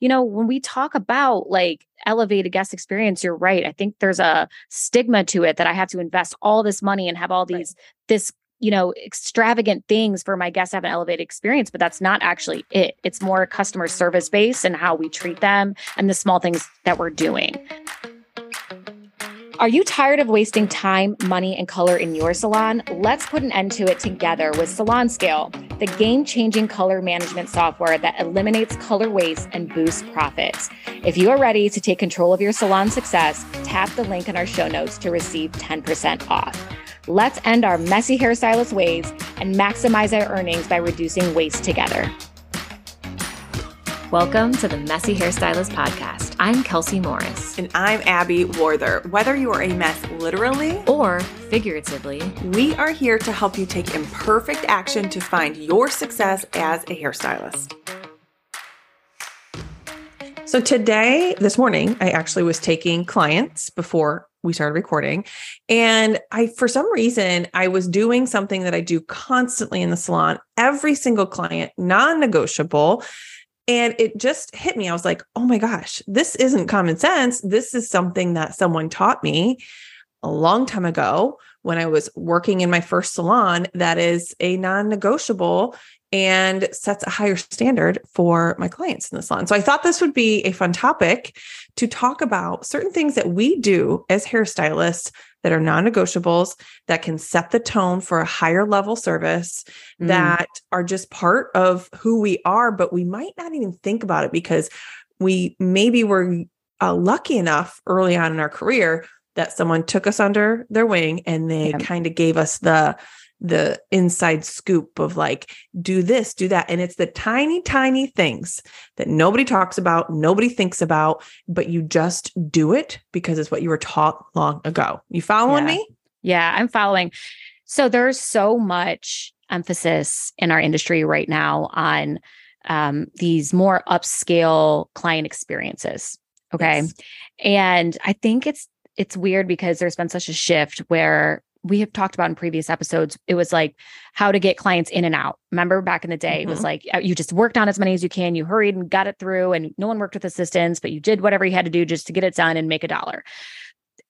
you know, when we talk about like elevated guest experience, you're right. I think there's a stigma to it that I have to invest all this money and have all these, right. this, you know, extravagant things for my guests to have an elevated experience, but that's not actually it. It's more customer service based and how we treat them and the small things that we're doing. Are you tired of wasting time, money, and color in your salon? Let's put an end to it together with Salon Scale, the game changing color management software that eliminates color waste and boosts profits. If you are ready to take control of your salon success, tap the link in our show notes to receive 10% off. Let's end our messy hairstylist ways and maximize our earnings by reducing waste together. Welcome to the Messy Hairstylist Podcast. I'm Kelsey Morris. And I'm Abby Warther. Whether you are a mess literally or figuratively, we are here to help you take imperfect action to find your success as a hairstylist. So, today, this morning, I actually was taking clients before we started recording. And I, for some reason, I was doing something that I do constantly in the salon. Every single client, non negotiable and it just hit me. I was like, oh my gosh, this isn't common sense. This is something that someone taught me a long time ago when I was working in my first salon that is a non negotiable and sets a higher standard for my clients in the salon. So I thought this would be a fun topic to talk about certain things that we do as hairstylists that are non-negotiables that can set the tone for a higher level service mm. that are just part of who we are but we might not even think about it because we maybe were uh, lucky enough early on in our career that someone took us under their wing and they kind of gave us the the inside scoop of like, do this, do that. And it's the tiny, tiny things that nobody talks about, nobody thinks about, but you just do it because it's what you were taught long ago. You following yeah. me? Yeah, I'm following. So there's so much emphasis in our industry right now on um, these more upscale client experiences. Okay. Yes. And I think it's it's weird because there's been such a shift where we have talked about in previous episodes it was like how to get clients in and out remember back in the day mm-hmm. it was mm-hmm. like uh, you just worked on as many as you can you hurried and got it through and no one worked with assistants but you did whatever you had to do just to get it done and make a dollar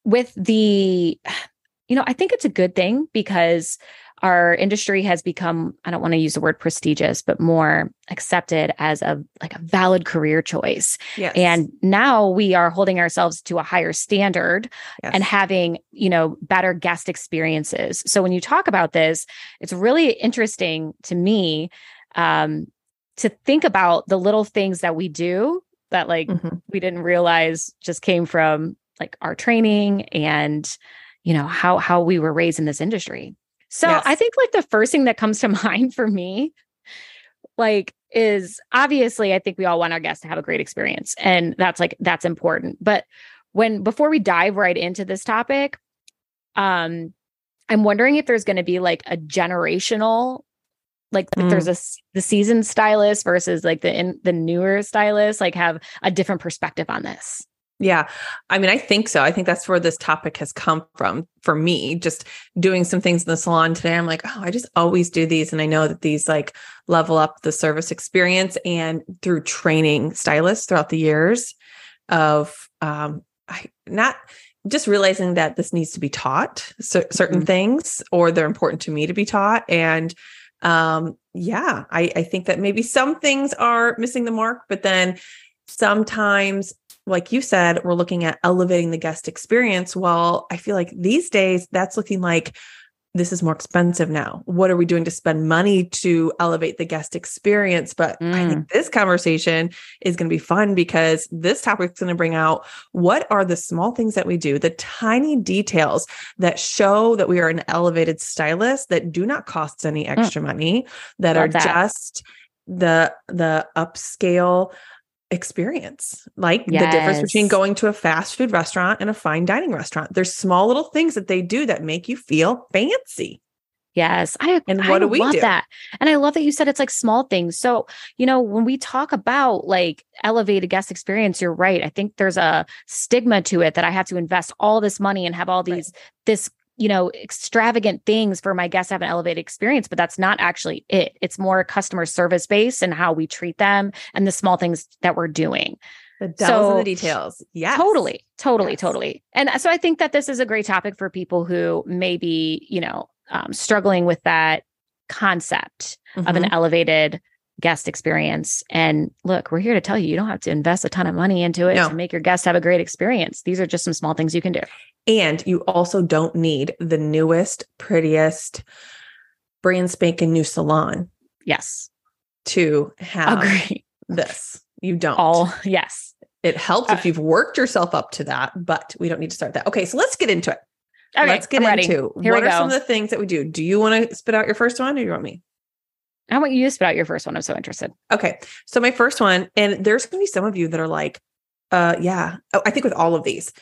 with the you know i think it's a good thing because our industry has become i don't want to use the word prestigious but more accepted as a like a valid career choice yes. and now we are holding ourselves to a higher standard yes. and having you know better guest experiences so when you talk about this it's really interesting to me um to think about the little things that we do that like mm-hmm. we didn't realize just came from like our training and you know how how we were raised in this industry so yes. I think like the first thing that comes to mind for me, like, is obviously I think we all want our guests to have a great experience. And that's like that's important. But when before we dive right into this topic, um, I'm wondering if there's going to be like a generational like mm. if there's mm. a the seasoned stylist versus like the in the newer stylist like have a different perspective on this yeah. I mean, I think so. I think that's where this topic has come from for me. Just doing some things in the salon today. I'm like, oh, I just always do these. And I know that these like level up the service experience and through training stylists throughout the years of um I not just realizing that this needs to be taught so, certain mm-hmm. things or they're important to me to be taught. And um yeah, I, I think that maybe some things are missing the mark, but then sometimes like you said, we're looking at elevating the guest experience. Well, I feel like these days that's looking like this is more expensive now. What are we doing to spend money to elevate the guest experience? But mm. I think mm. this conversation is going to be fun because this topic is going to bring out what are the small things that we do, the tiny details that show that we are an elevated stylist that do not cost any mm. extra mm. money, that Love are that. just the the upscale experience like yes. the difference between going to a fast food restaurant and a fine dining restaurant there's small little things that they do that make you feel fancy Yes, I and what I do we love do? that, and I love that you said it's like small things. So you know, when we talk about like elevated guest experience, you're right. I think there's a stigma to it that I have to invest all this money and have all these right. this you know, extravagant things for my guests to have an elevated experience, but that's not actually it. It's more customer service based and how we treat them and the small things that we're doing. The devils in the details. Yeah. Totally. Totally. Yes. Totally. And so I think that this is a great topic for people who may be, you know, um, struggling with that concept of an Mhm. elevated guest experience. And look, we're here to tell you, you don't have to invest a ton of money into it No. to make your guests have a great experience. These are just some small things you can do. And you also don't need the newest, prettiest, brand spanking new salon Yes. to have Agree. this. You don't. All yes. It helps Uh, if you've worked yourself up to that, but we don't need to start that. Okay, so let's get into it. Okay, let's get I'm ready. Here what are some of the things that we do. Do you want to spit out your first one or do you want me? I want you to spit out your first one. I'm so interested. Okay. So my first one, and there's gonna be some of you that are like, uh yeah. Oh, I think with all of these,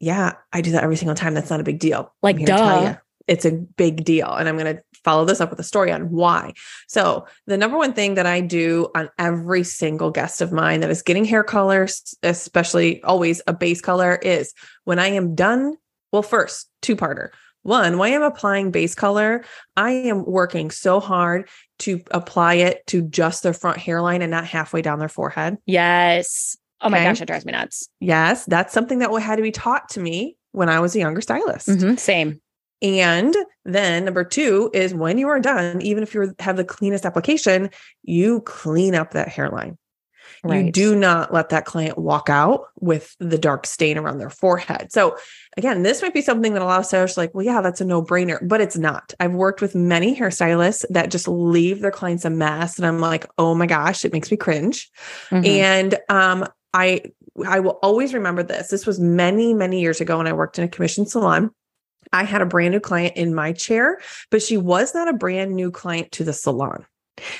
yeah, I do that every single time. That's not a big deal. Like, I'm here to tell duh. it's a big deal. And I'm gonna follow this up with a story on why. So the number one thing that I do on every single guest of mine that is getting hair colors, especially always a base color, is when I am done. Well, first, two-parter. One, when I'm applying base color, I am working so hard to apply it to just their front hairline and not halfway down their forehead. Yes. Oh my Okay. gosh, that drives me nuts. Yes, that's something that had to be taught to me when I was a younger stylist. Mhm, Same. And then number two is when you are done, even if you have the cleanest application, you clean up that hairline. You do not let that client walk out with the dark stain around their forehead. So again, this might be something that a lot of stylists are like, well, yeah, that's a no-brainer, but it's not. I've worked with many hairstylists that just leave their clients a mess. And I'm like, oh my gosh, it makes me cringe. Mhm. And um, I I will always remember this. This was many, many years ago when I worked in a commission salon. I had a brand new client in my chair, but she was not a brand new client to the salon.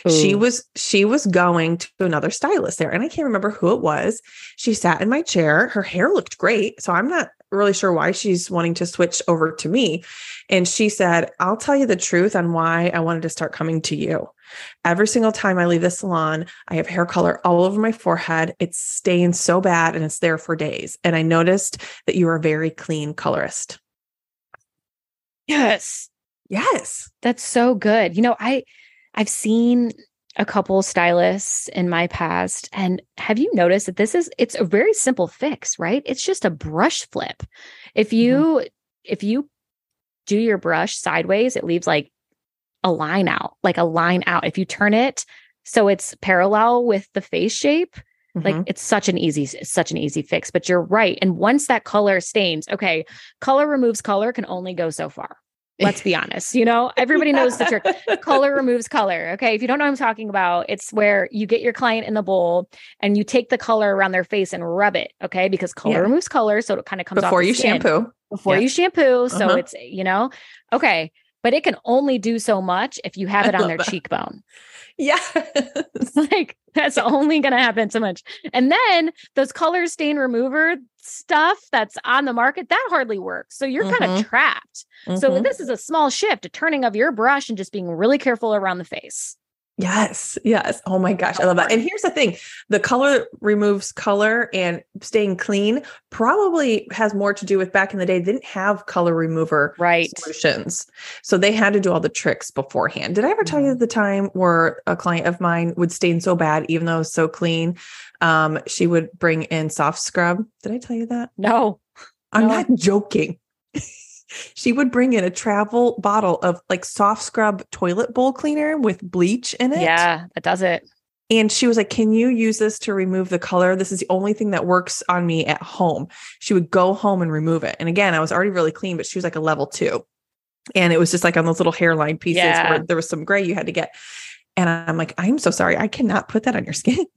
She was she was going to another stylist there and I can't remember who it was. She sat in my chair. Her hair looked great, so I'm not really sure why she's wanting to switch over to me. And she said, "I'll tell you the truth on why I wanted to start coming to you. Every single time I leave the salon, I have hair color all over my forehead. It's staying so bad and it's there for days. And I noticed that you are a very clean colorist." Yes. Yes. That's so good. You know, I I've seen a couple stylists in my past and have you noticed that this is it's a very simple fix, right? It's just a brush flip. If mm-hmm. you if you do your brush sideways, it leaves like a line out, like a line out. If you turn it so it's parallel with the face shape, like Mhm. it's such an easy such an easy fix, but you're right. And once that color stains, okay, color removes color can only go so far. Let's be honest. You know, everybody knows the trick. Color removes color. Okay. If you don't know what I'm talking about, it's where you get your client in the bowl and you take the color around their face and rub it. Okay. Because color Yeah. removes color. So it kind of comes off before the you shampoo. Before Yeah. you shampoo. So Uh-huh. it's, you know, okay. But it can only do so much if you have it on their that. cheekbone. Yes. like that's only going to happen so much. And then those color stain remover stuff that's on the market that hardly works. So you're kind Mhm. of trapped. So Mhm. this is a small shift, a turning of your brush and just being really careful around the face. Yes, yes. Oh my gosh, I love that. And here's the thing the color removes color and staying clean probably has more to do with back in the day, they didn't have color remover Right. solutions. So they had to do all the tricks beforehand. Did I ever tell you the time where a client of mine would stain so bad, even though it was so clean? Um, she would bring in soft scrub. Did I tell you that? No. I'm No. not joking. she would bring in a travel bottle of like soft scrub toilet bowl cleaner with bleach in it. Yeah, that does it. And she was like, Can you use this to remove the color? This is the only thing that works on me at home. She would go home and remove it. And again, I was already really clean, but she was like a level two. And it was just like on those little hairline pieces Yeah. where there was some gray you had to get. And I'm like, I'm so sorry. I cannot put that on your skin.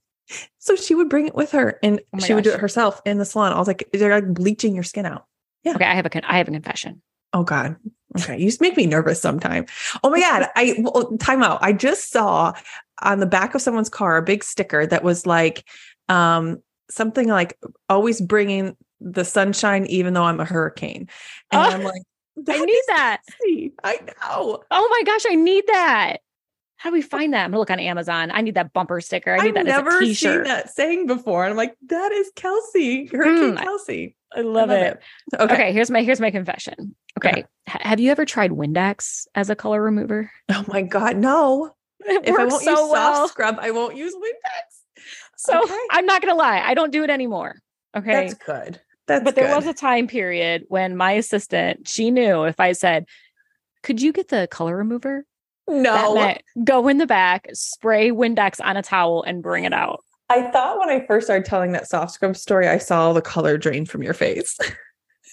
So she would bring it with her and Oh she would do it herself in the salon. I was like, they're like bleaching your skin out. Yeah. Okay, I have a con- I have a confession. Oh God. Okay. You just make me nervous sometime. Oh my God. I well, time out. I just saw on the back of someone's car a big sticker that was like um something like always bringing the sunshine even though I'm a hurricane. And Oh, I'm like, I need that. sexy." I know. Oh my gosh, I need that. How do we find that? I'm gonna look on Amazon. I need that bumper sticker. I need I've that as a never seen that saying before. And I'm like, that is Kelsey, Hurricane Mm, Kelsey. I love, it. Okay. Okay. here's my here's my confession. Okay. Have you ever tried Windex as a color remover? Oh my God, no. It if I won't so use soft well. scrub, I won't use Windex. So Okay. I'm not gonna lie, I don't do it anymore. Okay. That's good. That's but there good. was a time period when my assistant, she knew if I said, Could you get the color remover? No. go in the back, spray Windex on a towel, and bring it out. I thought when I first started telling that soft scrub story, I saw the color drain from your face.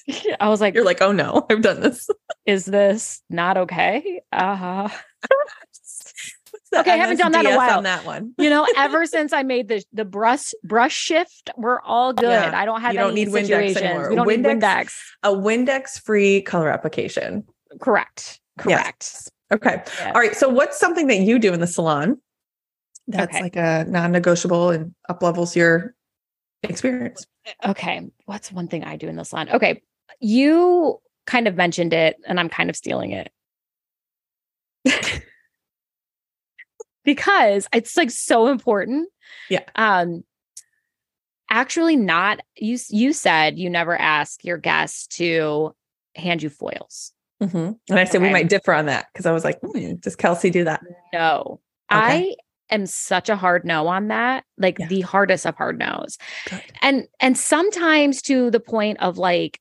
I was like, You're like, oh no, I've done this. Is this not okay? Uh-huh. Okay, I haven't done that in a while. On that one, You know, ever since I made the the brush brush shift, we're all good. Yeah, I don't have you don't any need Windex situations. anymore. We don't need Windex- Windex. a Windex-free color application. Correct. Yes. Okay. All right. So, what's something that you do in the salon that's Okay. like a non-negotiable and up levels your experience? Okay. What's one thing I do in the salon? Okay. You kind of mentioned it, and I'm kind of stealing it. because it's like so important. Yeah. Um actually not you you said you never ask your guests to hand you foils. Mhm. And I said we might differ on that because I was like, hmm, does Kelsey do that? No. Okay. I am such a hard no on that. Like Yeah. the hardest of hard no's. Good. And and sometimes to the point of like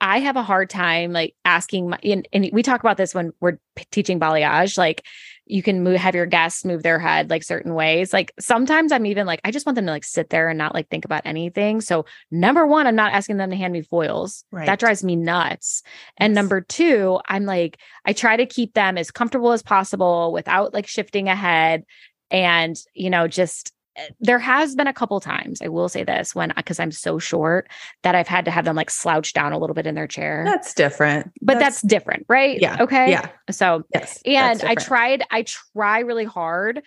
I have a hard time like asking my and, and we talk about this when we're p- teaching balayage like you can move have your guests move their head like certain ways like sometimes I'm even like I just want them to like sit there and not like think about anything so number 1 I'm not asking them to hand me foils Right. that drives me nuts and Yes. number 2 I'm like I try to keep them as comfortable as possible without like shifting ahead and you know just there has been a couple times i will say this when because i'm so short that i've had to have them like slouch down a little bit in their chair That's different. but that's, different right yeah. okay Yeah. so Yes. and i tried i try really hard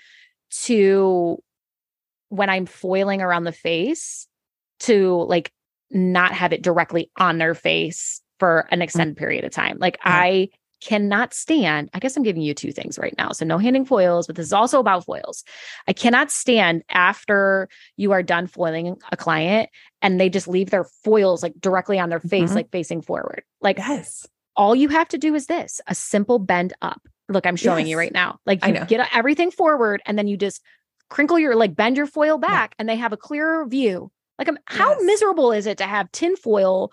to when i'm foiling around the face to like not have it directly on their face for an extended period of time like Mm. I cannot stand i guess i'm giving you two things right now so no handing foils but this is also about foils i cannot stand after you are done foiling a client and they just leave their foils like directly on their face Mhm. like facing forward like Yes. all you have to do is this a simple bend up look i'm showing you right now like I you know. get everything forward and then you just crinkle your like bend your foil Yeah. back and they have a clearer view like um, how Yes. miserable is it to have tin foil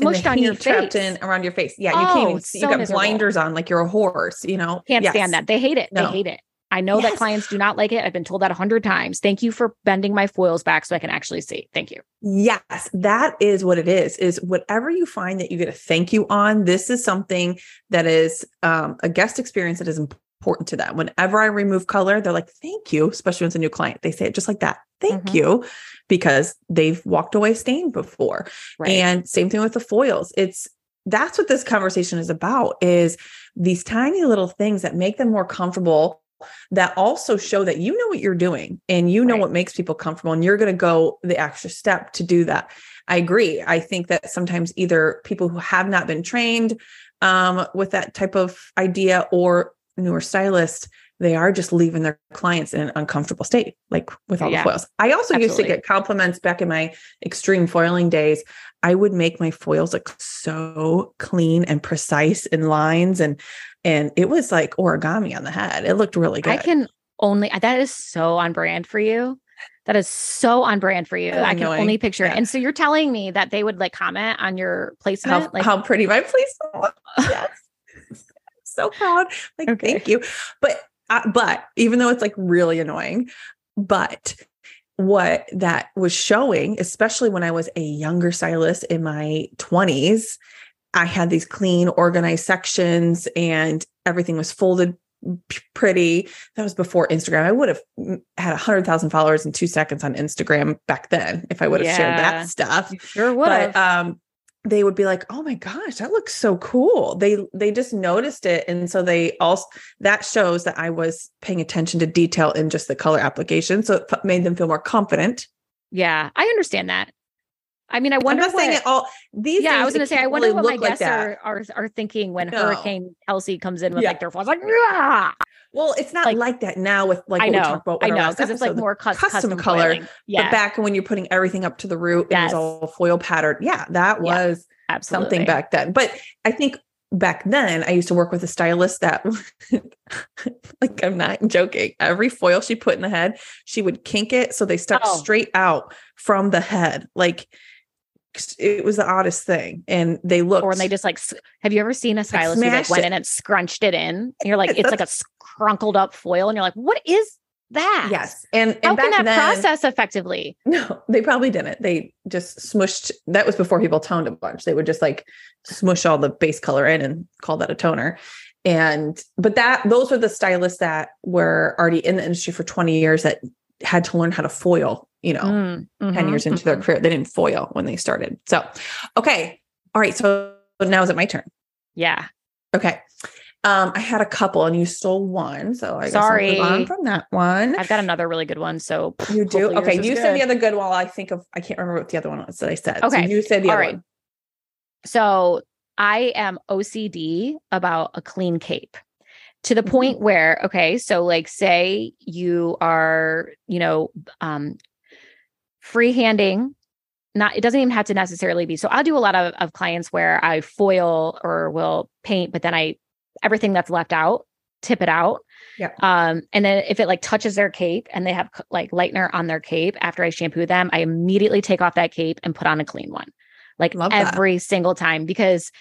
And the smushed on your trapped face in around your face. Yeah. You Oh, can't even see. so you got miserable. blinders on like you're a horse, you know? can't Yes. stand that they hate it No. they hate it i know that clients do not like it i've been told that a hundred times thank you for bending my foils back so i can actually see thank you Yes, that is what it is. Is whatever you find that you get a thank you on, this is something that is um, a guest experience that is important to them. Whenever I remove color, they're like, thank you, especially when it's a new client. They say it just like that. Thank Mhm. you, because they've walked away stained before. right And same thing with the foils. It's that's what this conversation is about is these tiny little things that make them more comfortable that also show that you know what you're doing and you know Right. what makes people comfortable and you're going to go the extra step to do that. I agree. I think that sometimes either people who have not been trained um, with that type of idea or newer stylists, they are just leaving their clients in an uncomfortable state, like with all Yeah. the foils. I also used to get compliments back in my extreme foiling days. I would make my foils look so clean and precise in lines and and it was like origami on the head. It looked really good. I can only that is so on brand for you. That is so on brand for you. I can annoying. only picture it. And so you're telling me that they would like comment on your placement, how, like how pretty my placement was. Yes. So proud. Like, Okay. thank you. But, uh, but even though it's like really annoying, but what that was showing, especially when I was a younger stylist in my 20s, I had these clean, organized sections and everything was folded pretty. That was before Instagram. I would have mm, had 100,000 followers in two seconds on Instagram back then if I would have shared that stuff sure would but um they would be like oh my gosh that looks so cool they they just noticed it and so they also that shows that i was paying attention to detail in just the color application so it f- made them feel more confident yeah, I understand that. I mean, I wonder i'm not what, saying it all these yeah, I was going to say, I wonder really what my look like guests are, are are thinking when No. Hurricane Kelsey comes in with Yeah. like their phones, like, "Rah!" Well it's not like- like, that now with like I know, I know, because it's like more cus- custom custom, color, foiling. Yeah, but back when you're putting everything up to the root Yes. it was all foil pattern yeah that was absolutely. something back then. But I think back then I used to work with a stylist that like I'm not joking. Every foil she put in the head, she would kink it so they stuck Oh. straight out from the head. Like it was the oddest thing. And they looked or when they just like have you ever seen a stylist who like went it. in and scrunched it in and you're like it's like a scrunkled up foil and you're like what is that Yes. And, and how can that then, process effectively No, they probably didn't. They just smushed. That was before people toned a bunch. They would just like smush all the base color in and call that a toner. And but that those were the stylists that were already in the industry for 20 years that had to learn how to foil, you know, Mm, 10 mhm, years into their mhm. career. They didn't foil when they started. So okay. All right. So now is it my turn? yeah Okay. Um, I had a couple and you stole one. So I guess I'll Sorry. move on from that one. i've got another really good one so You do? Okay. You said the other good one. while I think of, I can't remember what the other one was that I said. So Okay. you said the All other right. one. So I am OCD about a clean cape to the point where, okay, so like say you are, you know, um, freehanding, not, it doesn't even have to necessarily be. So I'll do a lot of, of clients where I foil or will paint, but then I, everything that's left out, tip it out. Yeah. Um, and then if it like touches their cape and they have like lightener on their cape after I shampoo them, I immediately take off that cape and put on a clean one like Love that. every single time because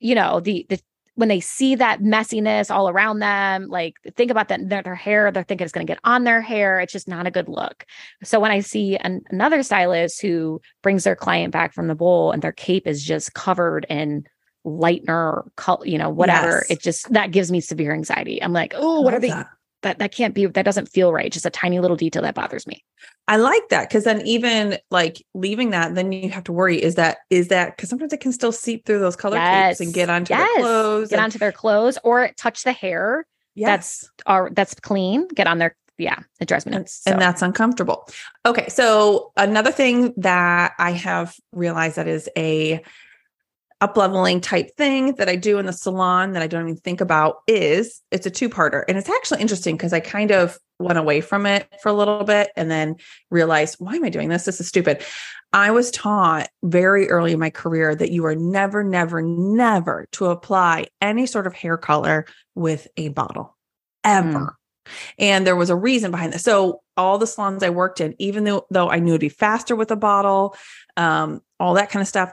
you know the the when they see that messiness all around them like think about that their, their hair they're thinking it's going to get on their hair it's just not a good look so when i see an, another stylist who brings their client back from the bowl and their cape is just covered in lightener you know whatever Yes. it just that gives me severe anxiety i'm like oh what are they that. That that can't be that doesn't feel right just a tiny little detail that bothers me I like that because then even like leaving that, then you have to worry is that is that because sometimes it can still seep through those color capes and get onto Yes. their clothes. get and- onto their clothes or touch the hair yes, are that's clean get on their yeah it drives me nuts so. and that's uncomfortable. Okay, so another thing that I have realized that is a up leveling type thing that I do in the salon that I don't even think about is it's a two parter. And it's actually interesting because I kind of went away from it for a little bit and then realized, why am I doing this? This is stupid. I was taught very early in my career that you are never, never, never to apply any sort of hair color with a bottle ever. And there was a reason behind this. So all the salons I worked in, even though though I knew it'd be faster with a bottle, um, all that kind of stuff,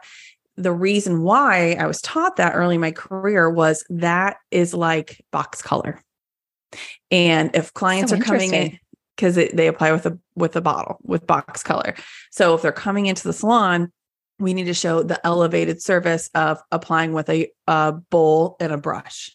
the reason why I was taught that early in my career was that is like box color. And if clients So are coming in because they apply with a with a bottle with box color. So if they're coming into the salon, we need to show the elevated service of applying with a, a bowl and a brush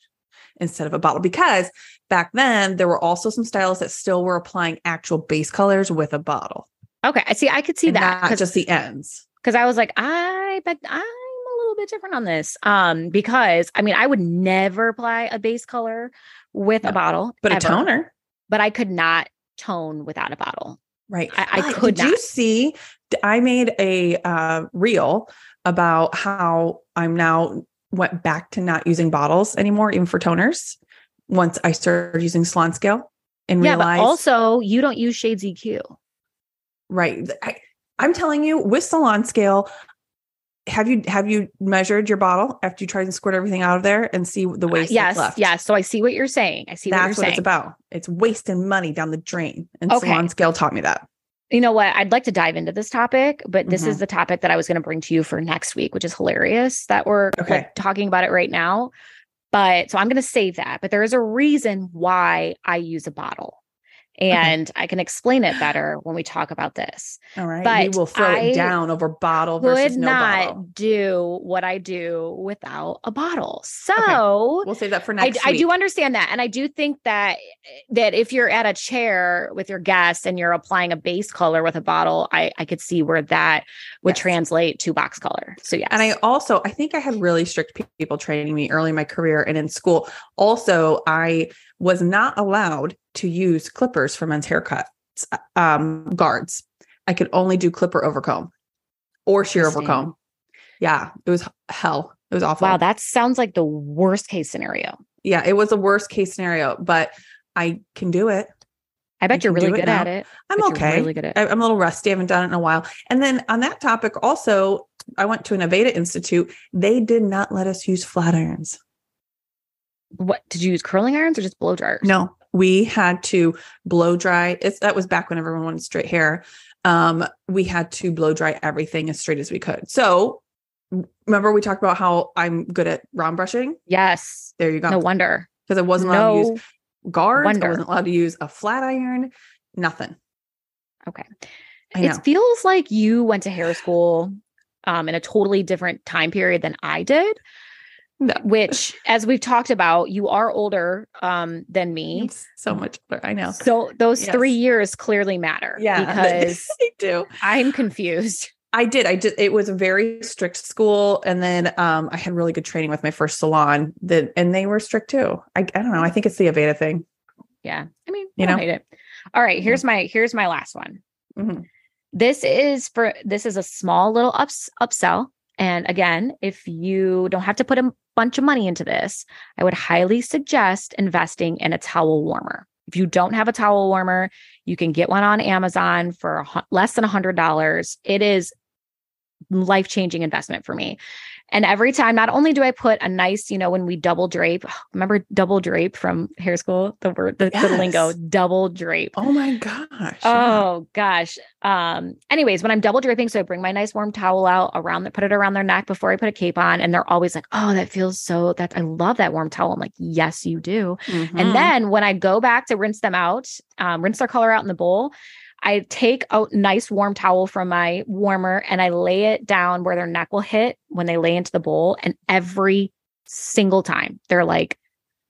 instead of a bottle because back then there were also some stylists that still were applying actual base colors with a bottle okay i see i could see and that not just the ends because i was like i bet i'm a little bit different on this. Um because i mean i would never apply a base color with No, a bottle but a toner. but i could not tone without a bottle. Right. I- I could did you see i made a uh, reel about how i'm now went back to not using bottles anymore even for toners once i started using salon scale and yeah realized but also you don't use shades eq Right. I, I'm telling you, with salon scale, have you have you measured your bottle after you tried to squirt everything out of there and see the waste Uh, yes left? yes so i see what you're saying i see what That's you're what saying it's about. It's wasting money down the drain. And Okay. salon scale taught me that. you know what i'd like to dive into this topic but this Mm-hmm. is the topic that i was going to bring to you for next week which is hilarious that we're like, talking about it right now but so i'm going to save that but there is a reason why i use a bottle and i can explain it better when we talk about this All right. But we will throw I it down over bottle versus no not bottle. do what i do without a bottle so We'll save that for I, next I week. do understand that, and I do think that that if you're at a chair with your guests and you're applying a base color with a bottle, I I could see where that would Yes. translate to box color. So yeah. And I also, I think I had really strict people training me early in my career and in school. Also, I was not allowed to use clippers for men's haircuts, um, guards. I could only do clipper over comb or shear over comb. Yeah, it was hell. It was awful. wow, that sounds like the worst case scenario. yeah, it was a worst case scenario, but I can do it. I bet I you're really it good at it. I'm okay. really good at I- I'm a little rusty. I haven't done it in a while. And then on that topic, also, I went to an Aveda Institute. They did not let us use flat irons. What did you use curling irons or just blow dryers? No, we had to blow dry. It's that was back when everyone wanted straight hair. Um, we had to blow dry everything as straight as we could. So remember we talked about how I'm good at round brushing? Yes. There you go. No wonder. Because I wasn't allowed to use guards. wonder. I wasn't allowed to use a flat iron. Nothing. Okay. It feels like you went to hair school um, in a totally different time period than I did, No. which, as we've talked about, you are older um, than me. So much better. I know. So those Yes. three years clearly matter Yeah. because I do. I'm confused. I did. I did. It was a very strict school, and then um, I had really good training with my first salon. That and they were strict too. I, I don't know. I think it's the Aveda thing. Yeah. I mean, You I know? hate it. All right. Here's my here's my last one. Mhm. This is for this is a small little ups upsell. And again, if you don't have to put a bunch of money into this, I would highly suggest investing in a towel warmer. If you don't have a towel warmer, you can get one on Amazon for less than a hundred dollars. It is life changing investment for me. And every time, not only do I put a nice, you know, when we double drape, remember double drape from hair school, the word, the, the lingo, double drape. Oh my gosh. Oh gosh. Um, anyways, when I'm double draping, so I bring my nice warm towel out around the put it around their neck before I put a cape on, and they're always like, Oh, that feels so that I love that warm towel. I'm like, Yes, you do. Mhm. And then when I go back to rinse them out, um, rinse their color out in the bowl, I take a nice warm towel from my warmer and I lay it down where their neck will hit when they lay into the bowl. And every single time they're like,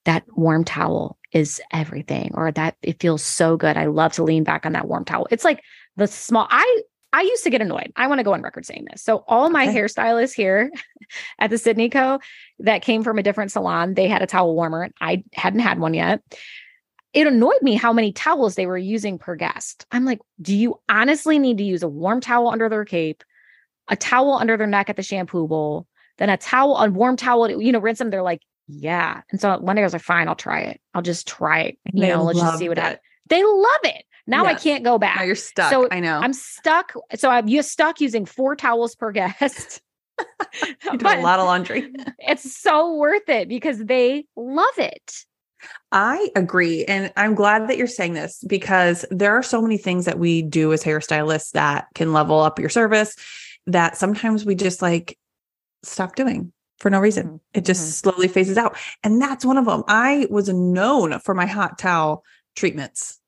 that warm towel is everything, or that it feels so good. I love to lean back on that warm towel. It's like the small, I, I used to get annoyed. I want to go on record saying this. So all my Okay. hairstylists here at the Sydney Co. that came from a different salon, they had a towel warmer. I hadn't had one yet it annoyed me how many towels they were using per guest. I'm like, do you honestly need to use a warm towel under their cape, a towel under their neck at the shampoo bowl, then a towel, a warm towel, to, you know, rinse them? They're like, yeah. And so one day I was like, fine, I'll try it. I'll just try it. You They know, let's just see what it. They love it. Now I can't go back. Now you're stuck. So I know. I'm stuck. So I'm you're stuck using four towels per guest. you do a lot of laundry. it's so worth it because they love it. I agree. And I'm glad that you're saying this because there are so many things that we do as hairstylists that can level up your service that sometimes we just like stop doing for no reason. It just Mhm. slowly phases out. And that's one of them. I was known for my hot towel treatments.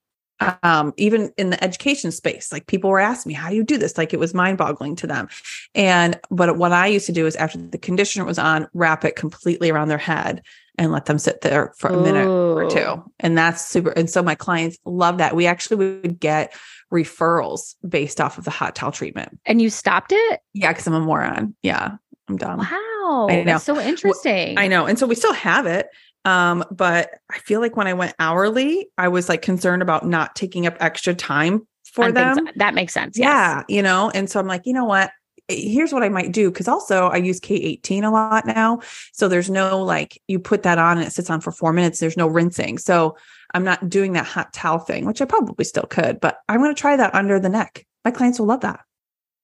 Um, even in the education space, like people were asking me, how do you do this? Like it was mind boggling to them. And, but what I used to do is after the conditioner was on, wrap it completely around their head and let them sit there for a minute or two. And that's super. And so my clients love that. We actually would get referrals based off of the hot towel treatment. And you stopped it? Yeah, because I'm a moron. Yeah, I'm dumb. Wow. I know. That's so interesting. I know. And so we still have it. Um, but I feel like when I went hourly, I was like concerned about not taking up extra time for things- them. that makes sense. Yes. Yeah, you know, and so I'm like, you know what? Here's what I might do because also I use K18 a lot now. So there's no like you put that on and it sits on for four minutes. There's no rinsing. So I'm not doing that hot towel thing, which I probably still could, but I'm going to try that under the neck. My clients will love that.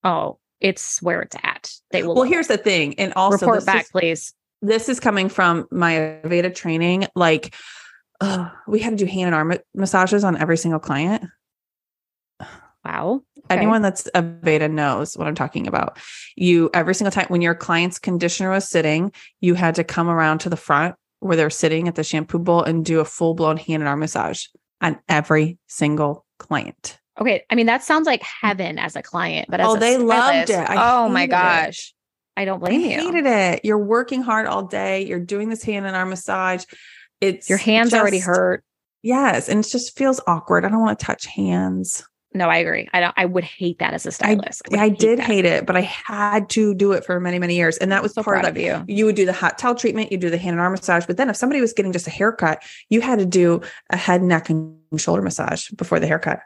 Oh, it's where it's at. They will. Well, here's it. the thing. And also report back, is- please. This is coming from my Aveda training. Like, uh, we had to do hand and arm massages on every single client. Wow. Okay. Anyone that's Aveda knows what I'm talking about. You every single time when your client's conditioner was sitting, you had to come around to the front where they're sitting at the shampoo bowl and do a full blown hand and arm massage on every single client. Okay. I mean, that sounds like heaven as a client, but as Oh, a they loved it. I oh my gosh. I don't blame I you. hated it. You're working hard all day. You're doing this hand and arm massage. It's Your hands already hurt. Yes, and it just feels awkward. I don't want to touch hands. No, I agree. I don't. I would hate that as a stylist. would I did that. hate it, but I had to do it for many, many years. And that was So part of of you. you would do the hot towel treatment, you do the hand and arm massage. But then if somebody was getting just a haircut, you had to do a head, neck, and shoulder massage before the haircut.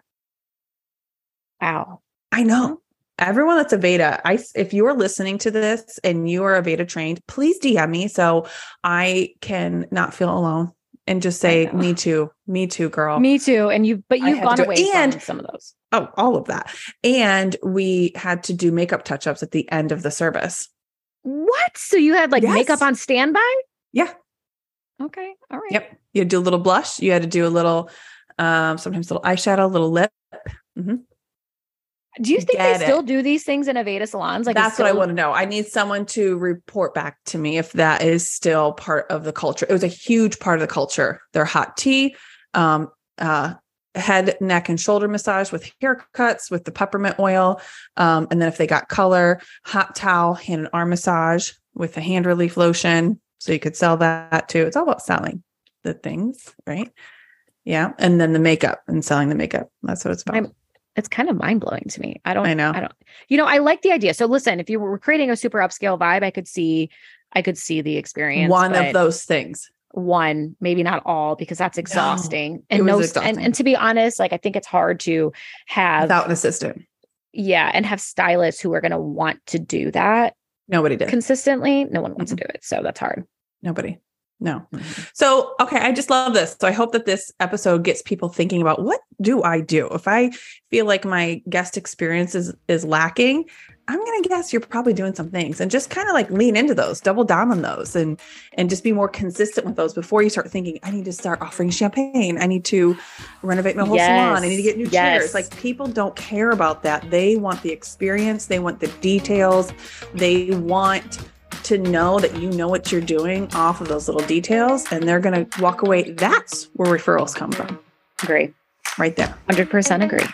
Wow. I know. Everyone that's Aveda, I if you are listening to this and you are Aveda trained, please DM me so I can not feel alone and just say, "Me too, me too, girl." Me too. And you, but you've gone away And- from some of those. Oh, all of that. And we had to do makeup touch ups at the end of the service. What? So you had like Yes. makeup on standby? Yeah. Okay. All right. Yep. You had to do a little blush. You had to do a little, um, sometimes a little eyeshadow, a little lip. hmm Do you think Get they still do these things in Aveda salons? Like That's what I want to know. I need someone to report back to me if that is still part of the culture. It was a huge part of the culture. Their hot tea, um, uh, head, neck, and shoulder massage with haircuts with the peppermint oil. Um, and then if they got color, hot towel, hand and arm massage with the hand relief lotion. So you could sell that too. It's all about selling the things, right? Yeah. And then the makeup and selling the makeup. That's what it's about. I'm- It's kind of mind blowing to me. I don't I know. I don't you know, I like the idea. So listen, if you were creating a super upscale vibe, I could see I could see the experience. One of those things. one, maybe not all, because that's exhausting. it and no was and, exhausting. and to be honest, like I think it's hard to have Without an assistant. yeah, and have stylists who are gonna want to do that Nobody did. consistently. No one wants Mhm. to do it. So that's hard. Nobody. No. Mm-hmm. So, okay, I just love this. So, I hope that this episode gets people thinking about what do I do if I feel like my guest experience is is lacking. I'm gonna guess you're probably doing some things, and just kind of like lean into those, double down on those, and and just be more consistent with those before you start thinking. I need to start offering champagne. I need to renovate my whole salon. I need to get new Yes. chairs. Like people don't care about that. They want the experience. They want the details. They want to know that you know what you're doing off of those little details and they're going to walk away that's where referrals come from Agree. right there Hundred percent agree.